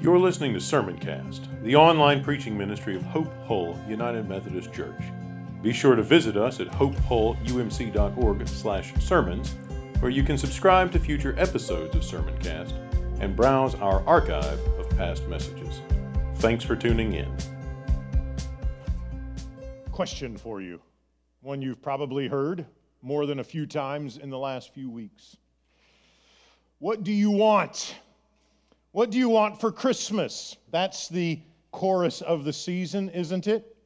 You're listening to Sermoncast, the online preaching ministry of Hope Hull United Methodist Church. Be sure to visit us at hopehullumc.org/sermons, where you can subscribe to future episodes of Sermoncast and browse our archive of past messages. Thanks for tuning in. Question for you, one you've probably heard more than a few times in the last few weeks. What do you want? What do you want for Christmas? That's the chorus of the season, isn't it?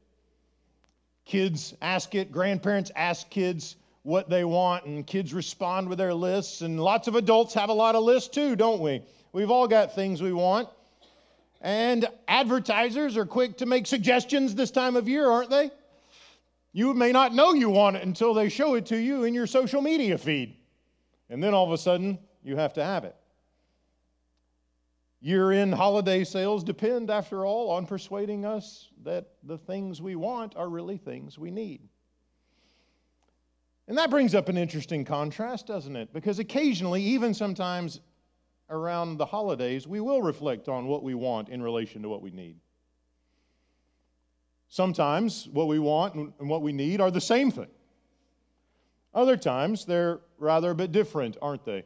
Kids ask it, grandparents ask kids what they want, and kids respond with their lists. And lots of adults have a lot of lists too, don't we? We've all got things we want. And advertisers are quick to make suggestions this time of year, aren't they? You may not know you want it until they show it to you in your social media feed. And then all of a sudden, you have to have it. Year end holiday sales depend, after all, on persuading us that the things we want are really things we need. And that brings up an interesting contrast, doesn't it? Because occasionally, even sometimes around the holidays, we will reflect on what we want in relation to what we need. Sometimes what we want and what we need are the same thing. Other times, they're rather a bit different, aren't they?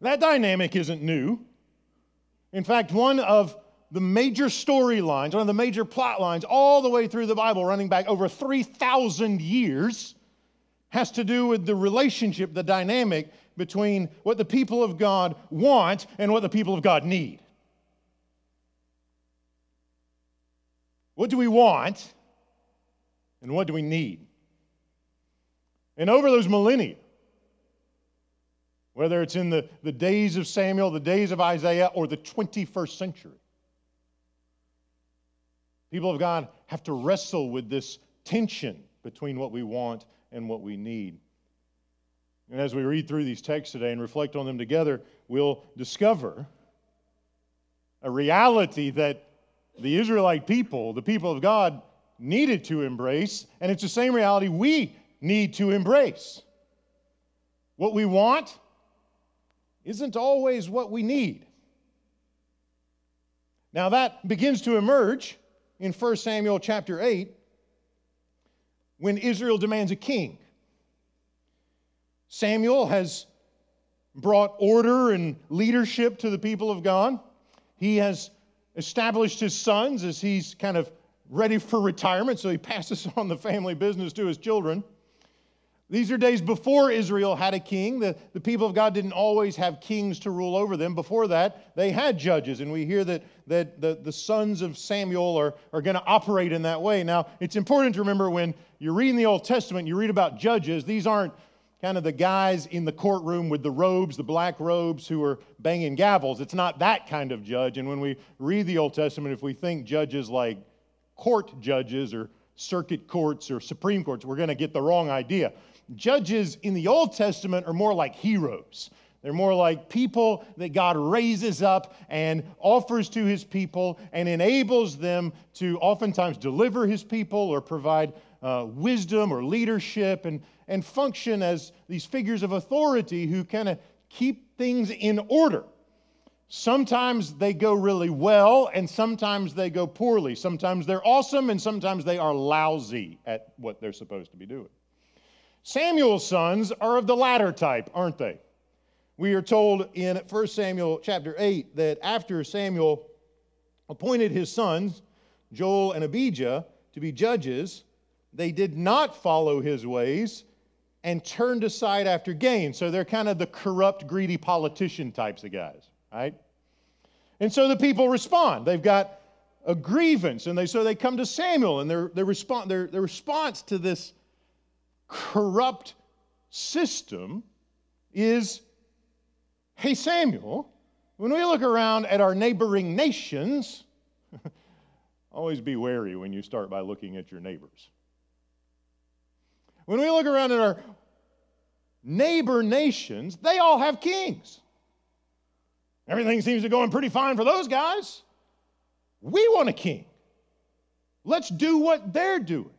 That dynamic isn't new. In fact, one of the major storylines, one of the major plot lines, all the way through the Bible, running back over 3,000 years, has to do with the relationship, the dynamic between what the people of God want and what the people of God need. What do we want and what do we need? And over those millennia, whether it's in the, the days of Samuel, the days of Isaiah, or the 21st century. People of God have to wrestle with this tension between what we want and what we need. And as we read through these texts today and reflect on them together, we'll discover a reality that the Israelite people, the people of God, needed to embrace, and it's the same reality we need to embrace. What we want isn't always what we need. Now, that begins to emerge in 1 Samuel chapter 8 when Israel demands a king. Samuel has brought order and leadership to the people of God. He has established his sons as he's kind of ready for retirement, so he passes on the family business to his children. These are days before Israel had a king. The, the people of God didn't always have kings to rule over them. Before that, they had judges, and we hear that, that the, the sons of Samuel are, are going to operate in that way. Now, it's important to remember when you're reading the Old Testament, you read about judges, these aren't kind of the guys in the courtroom with the robes, the black robes, who are banging gavels. It's not that kind of judge. And when we read the Old Testament, if we think judges like court judges or circuit courts or Supreme Courts, we're going to get the wrong idea judges in the Old Testament are more like heroes. They're more like people that God raises up and offers to his people and enables them to oftentimes deliver his people or provide uh, wisdom or leadership and, and function as these figures of authority who kind of keep things in order. Sometimes they go really well and sometimes they go poorly. Sometimes they're awesome and sometimes they are lousy at what they're supposed to be doing. Samuel's sons are of the latter type, aren't they? We are told in 1 Samuel chapter 8 that after Samuel appointed his sons, Joel and Abijah, to be judges, they did not follow his ways and turned aside after gain. So they're kind of the corrupt, greedy politician types of guys, right? And so the people respond. They've got a grievance, and they so they come to Samuel, and their, their, their, their response to this corrupt system is hey, Samuel, when we look around at our neighboring nations, always be wary when you start by looking at your neighbors. When we look around at our neighbor nations, they all have kings. Everything seems to be going pretty fine for those guys. We want a king. Let's do what they're doing.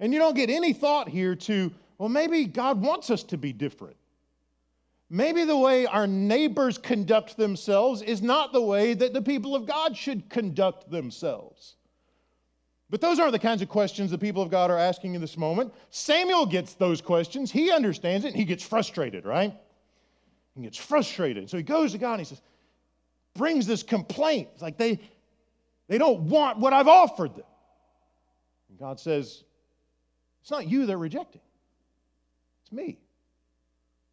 And you don't get any thought here to, well, maybe God wants us to be different. maybe the way our neighbors conduct themselves is not the way that the people of God should conduct themselves. But those aren't the kinds of questions the people of God are asking in this moment. Samuel gets those questions. He understands it and he gets frustrated, right? He gets frustrated. So he goes to God and he says, brings this complaint. It's like they, they don't want what I've offered them. And God says, It's not you they're rejecting, it's me.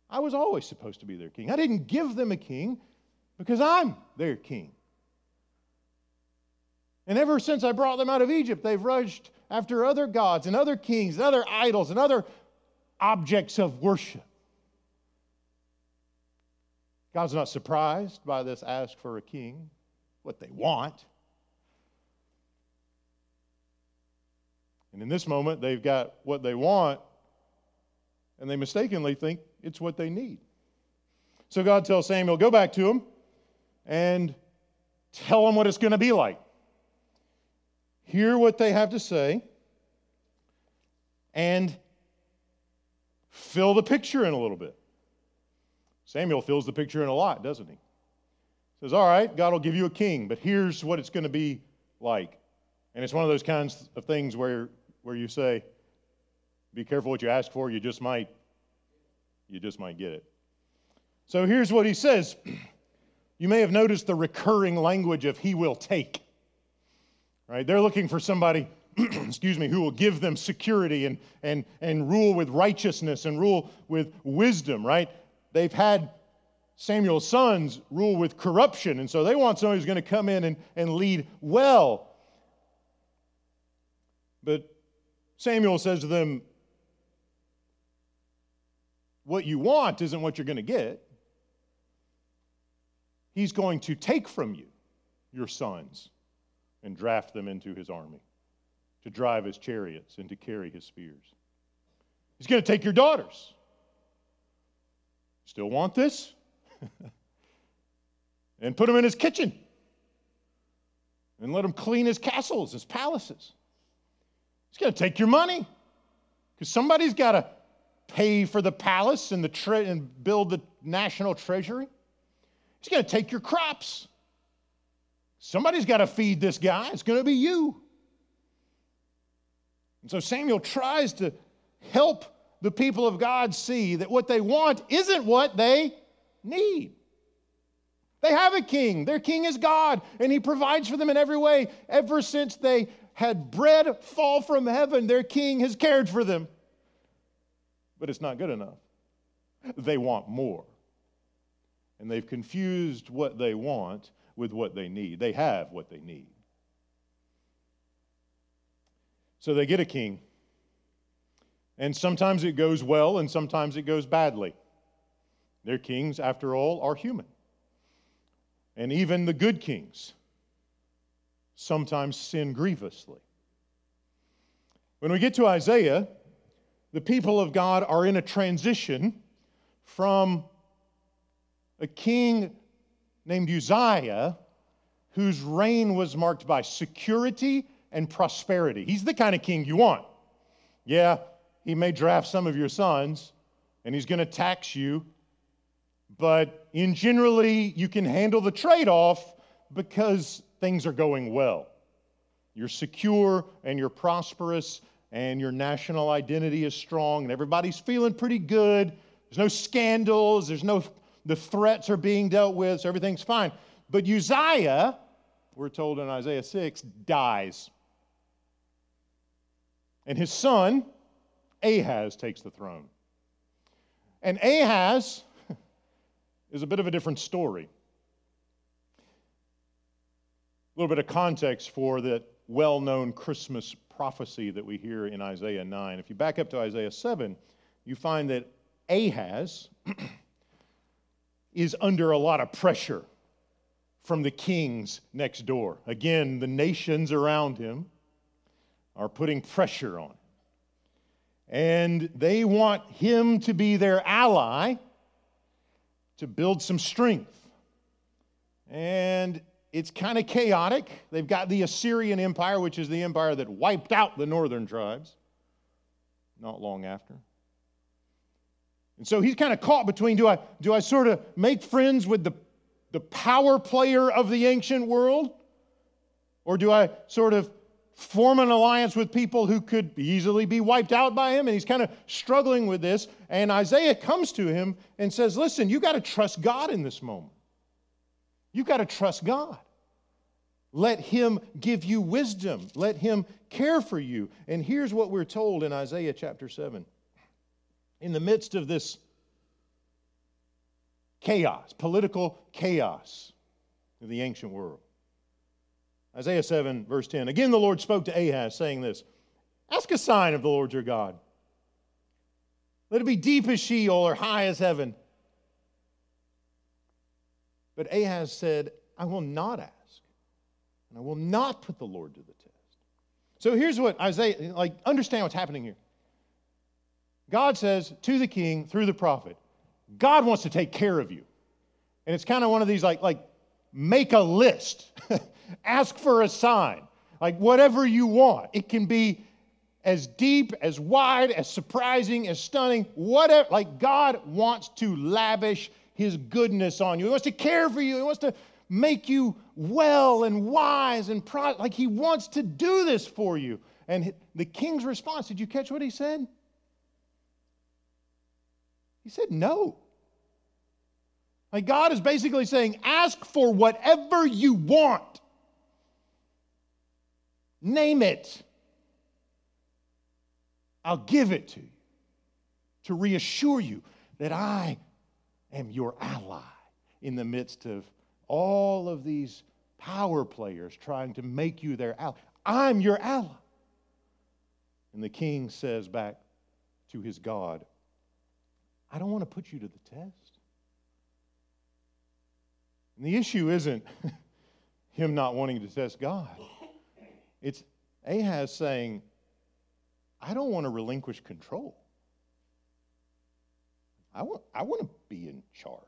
I was always supposed to be their king. I didn't give them a king because I'm their king. And ever since I brought them out of Egypt, they've rushed after other gods and other kings and other idols and other objects of worship. God's not surprised by this ask for a king, what they want. And in this moment, they've got what they want, and they mistakenly think it's what they need. So God tells Samuel, Go back to them and tell them what it's going to be like hear what they have to say, and fill the picture in a little bit. Samuel fills the picture in a lot, doesn't he? Says, All right, God will give you a king, but here's what it's going to be like. And it's one of those kinds of things where, where you say, Be careful what you ask for, you just might, you just might get it. So here's what he says. You may have noticed the recurring language of he will take right? They're looking for somebody, excuse me, who will give them security and, and, and rule with righteousness and rule with wisdom, right? They've had Samuel's sons rule with corruption, and so they want somebody who's going to come in and, and lead well. But Samuel says to them, What you want isn't what you're going to get. He's going to take from you your sons and draft them into his army, to drive his chariots and to carry his spears. He's going to take your daughters. Still want this? and put them in his kitchen and let him clean his castles, his palaces. He's going to take your money because somebody's got to pay for the palace and, the tre- and build the national treasury. He's going to take your crops. Somebody's got to feed this guy. It's going to be you. And so Samuel tries to help the people of God see that what they want isn't what they need. They have a king. Their king is God, and he provides for them in every way. Ever since they had bread fall from heaven, their king has cared for them. But it's not good enough. They want more. And they've confused what they want with what they need. They have what they need. So they get a king. And sometimes it goes well and sometimes it goes badly. Their kings, after all, are human. And even the good kings sometimes sin grievously. When we get to Isaiah, the people of God are in a transition from a king named Uzziah, whose reign was marked by security and prosperity. He's the kind of king you want. Yeah, he may draft some of your sons and he's going to tax you, but in generally, you can handle the trade off because things are going well. You're secure and you're prosperous and your national identity is strong and everybody's feeling pretty good. There's no scandals, there's no the threats are being dealt with, so everything's fine. But Uzziah, we're told in Isaiah 6, dies. And his son, Ahaz, takes the throne. And Ahaz is a bit of a different story. A little bit of context for that well known Christmas prophecy that we hear in Isaiah 9. If you back up to Isaiah 7, you find that Ahaz is under a lot of pressure from the kings next door. Again, the nations around him are putting pressure on him. And they want him to be their ally to build some strength. And it's kind of chaotic. They've got the Assyrian Empire, which is the empire that wiped out the northern tribes not long after. And so he's kind of caught between do I, do I sort of make friends with the, the power player of the ancient world? Or do I sort of form an alliance with people who could easily be wiped out by him? And he's kind of struggling with this. And Isaiah comes to him and says, Listen, you got to trust God in this moment. You've got to trust God. Let him give you wisdom. Let him care for you. And here's what we're told in Isaiah chapter 7 in the midst of this chaos, political chaos of the ancient world. Isaiah 7, verse 10. Again, the Lord spoke to Ahaz, saying this Ask a sign of the Lord your God. Let it be deep as Sheol or high as heaven. But Ahaz said, I will not ask, and I will not put the Lord to the test. So here's what Isaiah, like, understand what's happening here. God says to the king through the prophet, God wants to take care of you. And it's kind of one of these like, like make a list, ask for a sign, like whatever you want. It can be as deep, as wide, as surprising, as stunning, whatever. Like God wants to lavish his goodness on you. He wants to care for you. He wants to make you well and wise and pro- like he wants to do this for you. And the king's response, did you catch what he said? He said no. Like God is basically saying, ask for whatever you want. Name it. I'll give it to you to reassure you that I am your ally in the midst of all of these power players trying to make you their ally. I'm your ally. And the king says back to his God, I don't want to put you to the test. And the issue isn't him not wanting to test God, it's Ahaz saying, I don't want to relinquish control. I want, I want to be in charge.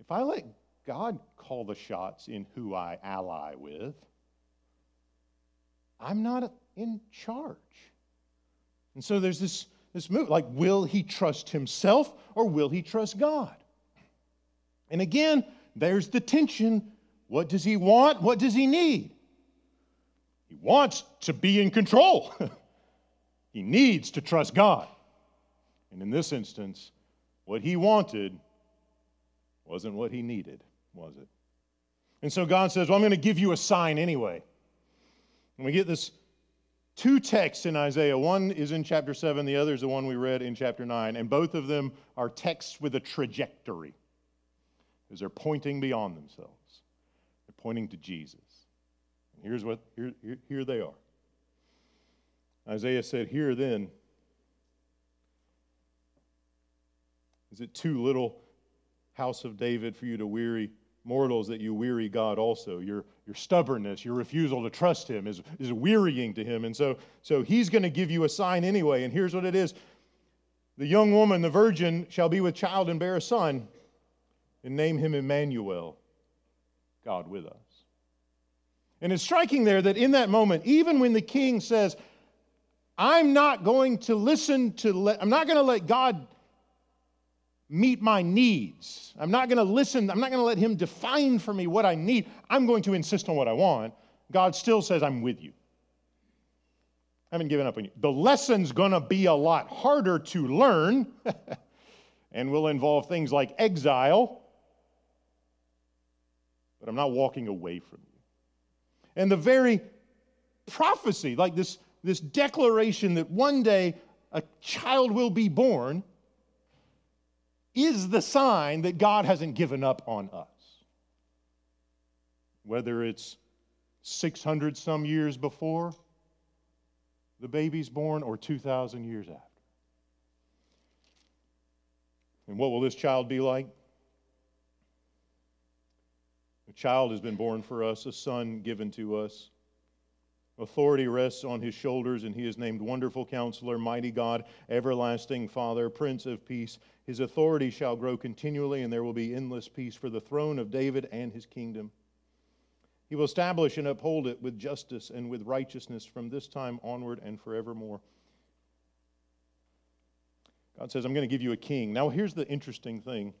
If I let God call the shots in who I ally with, I'm not in charge. And so there's this this move. Like, will he trust himself or will he trust God? And again, there's the tension. What does he want? What does he need? He wants to be in control. he needs to trust God. And in this instance, what he wanted wasn't what he needed, was it? And so God says, Well, I'm going to give you a sign anyway. And we get this two texts in Isaiah. One is in chapter 7, the other is the one we read in chapter 9. And both of them are texts with a trajectory, because they're pointing beyond themselves. They're pointing to Jesus. Here's what, here, here, here they are. Isaiah said, Here then, is it too little, house of David, for you to weary? mortals that you weary God also. Your, your stubbornness, your refusal to trust Him is, is wearying to Him. And so, so He's going to give you a sign anyway. And here's what it is The young woman, the virgin, shall be with child and bear a son, and name him Emmanuel, God with us. And it's striking there that in that moment, even when the king says, I'm not going to listen to, let, I'm not going to let God meet my needs. I'm not going to listen. I'm not going to let him define for me what I need. I'm going to insist on what I want. God still says, I'm with you. I haven't given up on you. The lesson's going to be a lot harder to learn and will involve things like exile, but I'm not walking away from you. And the very prophecy, like this, this declaration that one day a child will be born, is the sign that God hasn't given up on us. Whether it's 600 some years before the baby's born or 2,000 years after. And what will this child be like? Child has been born for us, a son given to us. Authority rests on his shoulders, and he is named Wonderful Counselor, Mighty God, Everlasting Father, Prince of Peace. His authority shall grow continually, and there will be endless peace for the throne of David and his kingdom. He will establish and uphold it with justice and with righteousness from this time onward and forevermore. God says, I'm going to give you a king. Now, here's the interesting thing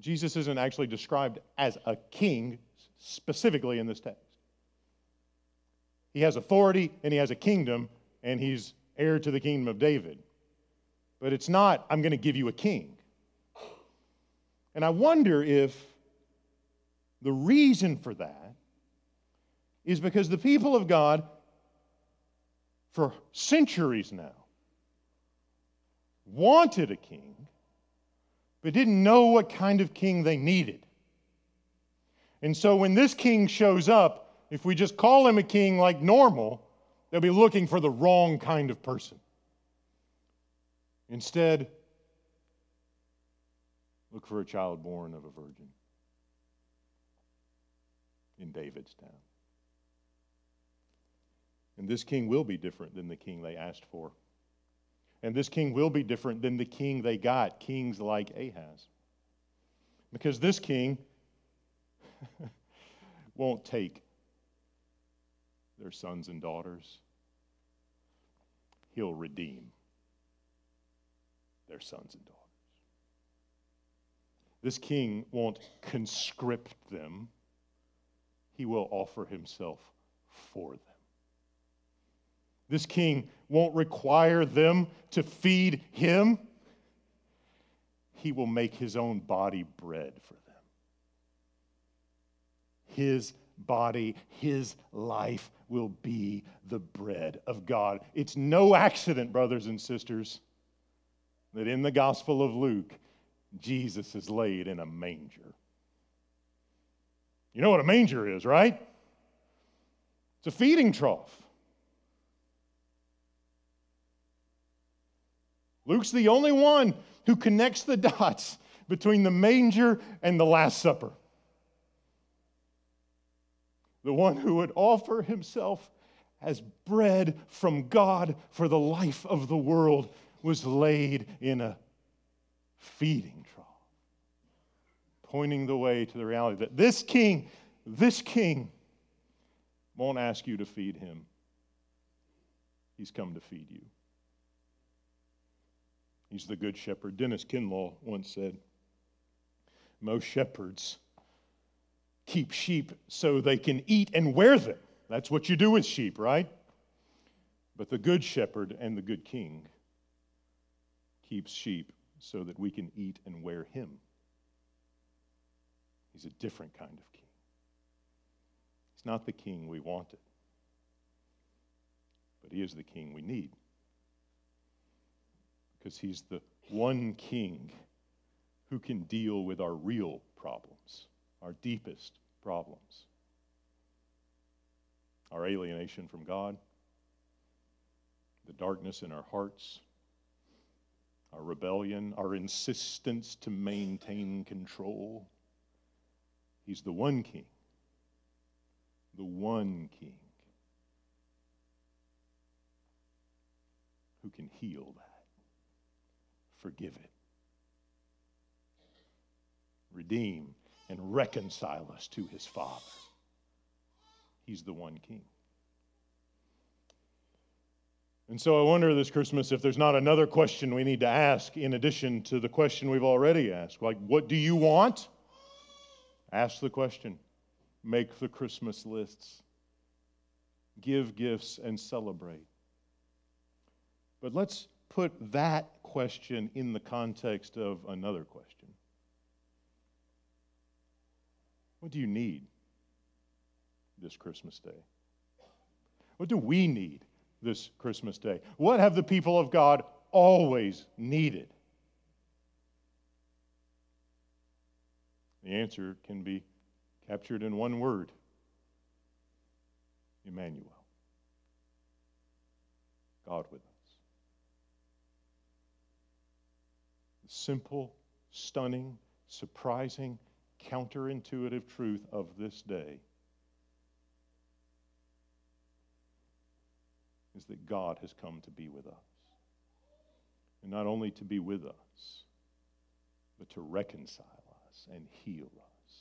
Jesus isn't actually described as a king specifically in this text. He has authority and he has a kingdom, and he's heir to the kingdom of David. But it's not, I'm going to give you a king. And I wonder if the reason for that is because the people of God, for centuries now, wanted a king, but didn't know what kind of king they needed. And so when this king shows up, if we just call him a king like normal, they'll be looking for the wrong kind of person. Instead, look for a child born of a virgin in David's town. And this king will be different than the king they asked for. And this king will be different than the king they got, kings like Ahaz. Because this king won't take their sons and daughters, he'll redeem their sons and daughters. This king won't conscript them, he will offer himself for them. This king won't require them to feed him. He will make his own body bread for them. His body, his life will be the bread of God. It's no accident, brothers and sisters, that in the Gospel of Luke, Jesus is laid in a manger. You know what a manger is, right? It's a feeding trough. Luke's the only one who connects the dots between the manger and the Last Supper. The one who would offer himself as bread from God for the life of the world was laid in a feeding trough, pointing the way to the reality that this king, this king, won't ask you to feed him. He's come to feed you. He's the good shepherd. Dennis Kinlaw once said, Most shepherds keep sheep so they can eat and wear them. That's what you do with sheep, right? But the good shepherd and the good king keeps sheep so that we can eat and wear him. He's a different kind of king. He's not the king we wanted, but he is the king we need because he's the one king who can deal with our real problems, our deepest problems. Our alienation from God, the darkness in our hearts, our rebellion, our insistence to maintain control. He's the one king, the one king who can heal that forgive it. Redeem and reconcile us to his Father. He's the one King. And so I wonder this Christmas if there's not another question we need to ask in addition to the question we've already asked. Like, what do you want? Ask the question. Make the Christmas lists. Give gifts and celebrate. But let's put that question in the context of another question What do you need this Christmas day? What do we need this Christmas day? What have the people of God always needed? The answer can be captured in one word Emmanuel. God with us. Simple, stunning, surprising, counterintuitive truth of this day is that God has come to be with us. And not only to be with us, but to reconcile us and heal us,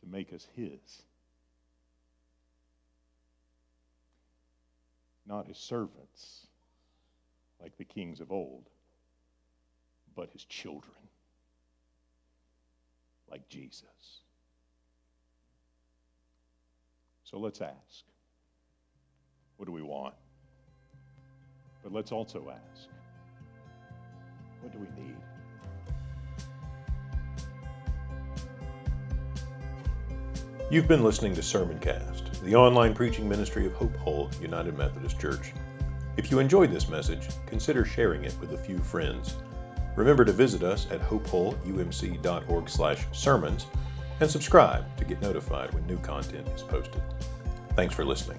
to make us His. not as servants like the kings of old, but his children like Jesus. So let's ask what do we want? But let's also ask what do we need? You've been listening to Sermoncast, the online preaching ministry of Hope Hull United Methodist Church. If you enjoyed this message, consider sharing it with a few friends. Remember to visit us at hopehullumc.org/sermons and subscribe to get notified when new content is posted. Thanks for listening.